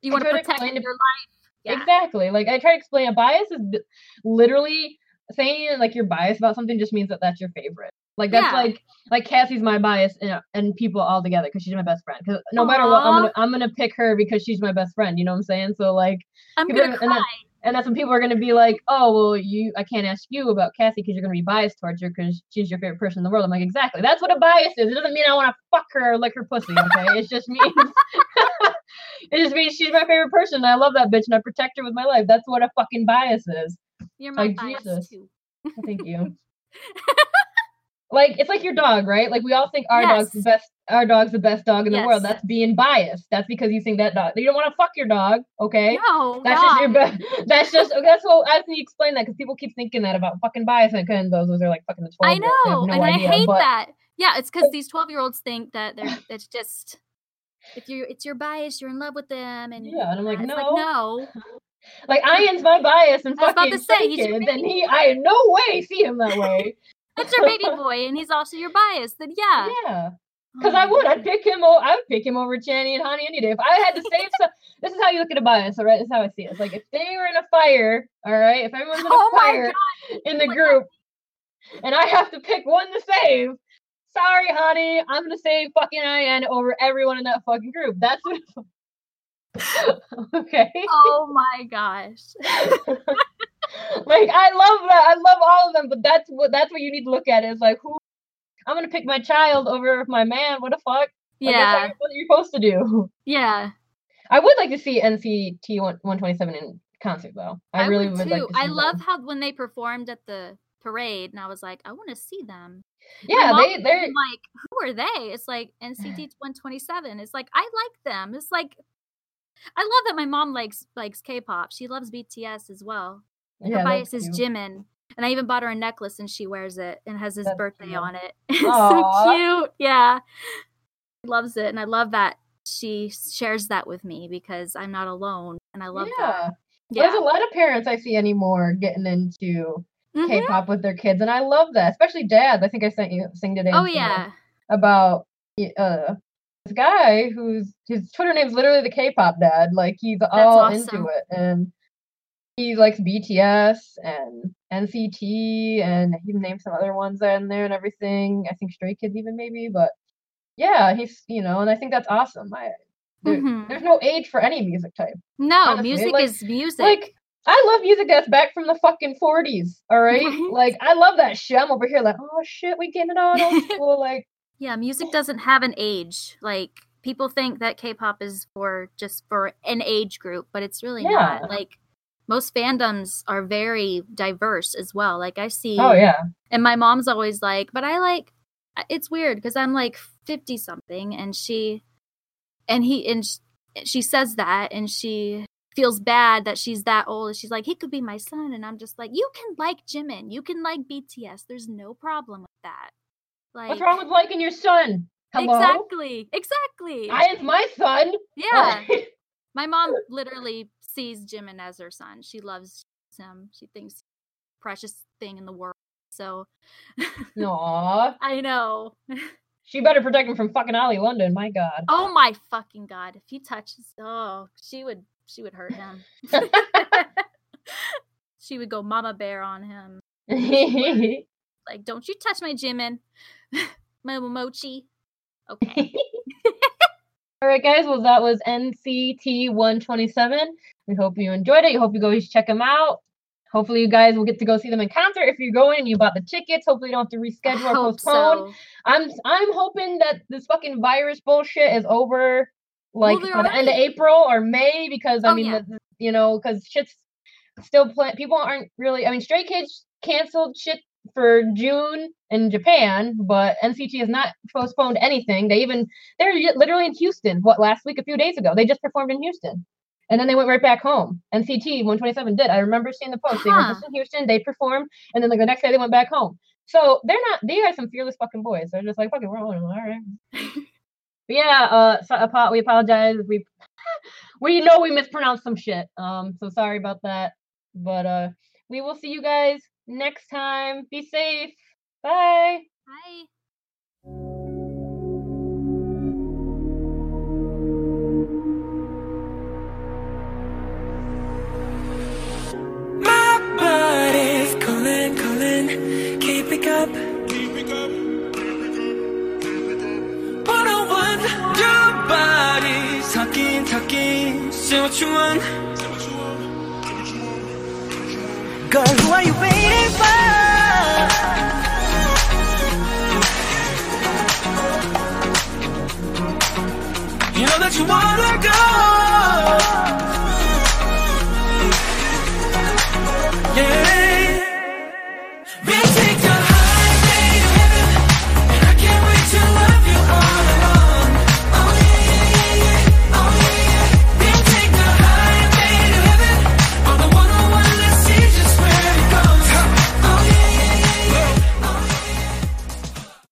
you want to protect to- your life. Yeah. Exactly. Like I try to explain a bias is b- literally saying like you're biased about something just means that that's your favorite. Like that's Yeah. like like Cassie's my bias and, and people all together because she's my best friend. Because no matter what, I'm gonna I'm gonna pick her because she's my best friend. You know what I'm saying? So like, I'm gonna are- and then- cry. and that's when people are gonna be like, oh well, you I can't ask you about Cassie because you're gonna be biased towards her because she's your favorite person in the world. I'm like, exactly. That's what a bias is. It doesn't mean I want to fuck her or lick her pussy. Okay, it just means *laughs* *laughs* it just means she's my favorite person. And I love that bitch and I protect her with my life. That's what a fucking bias is. You're my like, bias Jesus. too. Oh, thank you. *laughs* like it's like your dog, right? Like we all think our dog's the best. Our dog's the best dog in the world. That's being biased. That's because you think that dog. You don't want to fuck your dog, okay? No, That's just your best. *laughs* That's just that's what I can explain that because people keep thinking that about fucking bias and kind those those are like fucking the twelve. I know, no and idea, I hate but that. Yeah, it's because these twelve-year-olds think that they're it's just if you're it's your bias, you're in love with them, and Yeah, and I'm like, no. no, *laughs* Like I.N's my bias and I was about fucking to say, Kids, and he I in no way see him that way. *laughs* that's your baby *laughs* boy, and he's also your bias. Then yeah, yeah. Oh Because my I would. I'd pick him. o- I would pick him over Channy and Honey any day. If I had to save some, this is how you look at a bias, all right? This is how I see it. It's like if they were in a fire, all right. If everyone's in a Oh fire in the group, and I have to pick one to save, sorry, Honey, I'm gonna say fucking I.N over everyone in that fucking group. That's what. *laughs* okay. Oh my gosh. *laughs* like I love that. I love all of them, but that's what that's what you need to look at. Is like who. I'm gonna pick my child over my man. What the fuck? Like, Yeah, what you're- what you're supposed to do. *laughs* yeah. I would like to see NCT 127 in concert though. I, really would would, too. like to see I love them. how when they performed at the parade, and I was like, I want to see them. Yeah, they they're like, who are they? It's like *sighs* NCT 127. It's like I like them. It's like I love that my mom likes likes K-pop. She loves BTS as well. Her yeah, bias is. Jimin. And I even bought her a necklace and she wears it and has his That's birthday cute. on it. *laughs* It's so cute. Yeah. She loves it. And I love that she shares that with me because I'm not alone. And I love yeah. that. There's a lot of parents I see anymore getting into Mhm. K-pop with their kids, and I love that. Especially dads. I think I sent you sing today. Oh yeah. About uh this guy who's his Twitter name's literally the K-pop dad. Like he's all awesome. into it, and he likes BTS and NCT, and he named some other ones in there and everything. I think Stray Kids even maybe, but yeah, he's you know, and I think that's awesome. I there, Mhm. there's no age for any music type. No, honestly, music like- is music. Like I love music that's back from the fucking 40s. All right, Right. *laughs* like I love that shit. I'm over here like, oh shit, we getting it on old *laughs* school. Like, Yeah, music doesn't have an age. Like people think that K-pop is for just for an age group, but it's really Yeah. not. Like most fandoms are very diverse as well. Like I see oh yeah, and my mom's always like, "But I like it's weird because I'm like 50 something and she and he and sh- she says that and she feels bad that she's that old. She's like, "He could be my son." And I'm just like, "You can like Jimin. You can like BTS. There's no problem with that." Like what's wrong with liking your son? Hello, Exactly. Exactly. I am my son. yeah. My mom literally sees Jimin as her son. She loves him. She thinks he's the precious thing in the world. So Aw, *laughs* I know. she better protect him from fucking Ollie London. My God. Oh my fucking god! If he touches, oh, she would, she would hurt him. *laughs* *laughs* she would go mama bear on him. *laughs* Like, don't you touch my Jimin, Momo Mochi. Okay. All right, guys. Well, that was NCT 127. We hope you enjoyed it. We hope you go check them out. Hopefully, you guys will get to go see them in concert. If you're going and you bought the tickets, hopefully you don't have to reschedule or postpone. so. I'm I'm hoping that this fucking virus bullshit is over, like they're by the end of April or May, because I Oh, mean, yeah. the, you know, because shit's still playing. People aren't really. I mean, Stray Kids canceled shit for June in Japan, but NCT has not postponed anything. They even they're literally in Houston. What last week, a few days ago, they just performed in Houston. And then they went right back home. NCT 127 did. I remember seeing the post. They were just in Houston. They performed, and then like the next day they went back home. So they're not. They are some fearless fucking boys. They're just like fucking. We're on. All right. *laughs* But yeah. Uh. So, apo- we apologize. if We *laughs* we know we mispronounced some shit. Um. So sorry about that. But uh, we will see you guys next time. Be safe. Bye. Hi. My body's calling, calling, keeping up. nobody. Talking, talking. Say what you want. Girl, who are you waiting for? You know that you wanna go.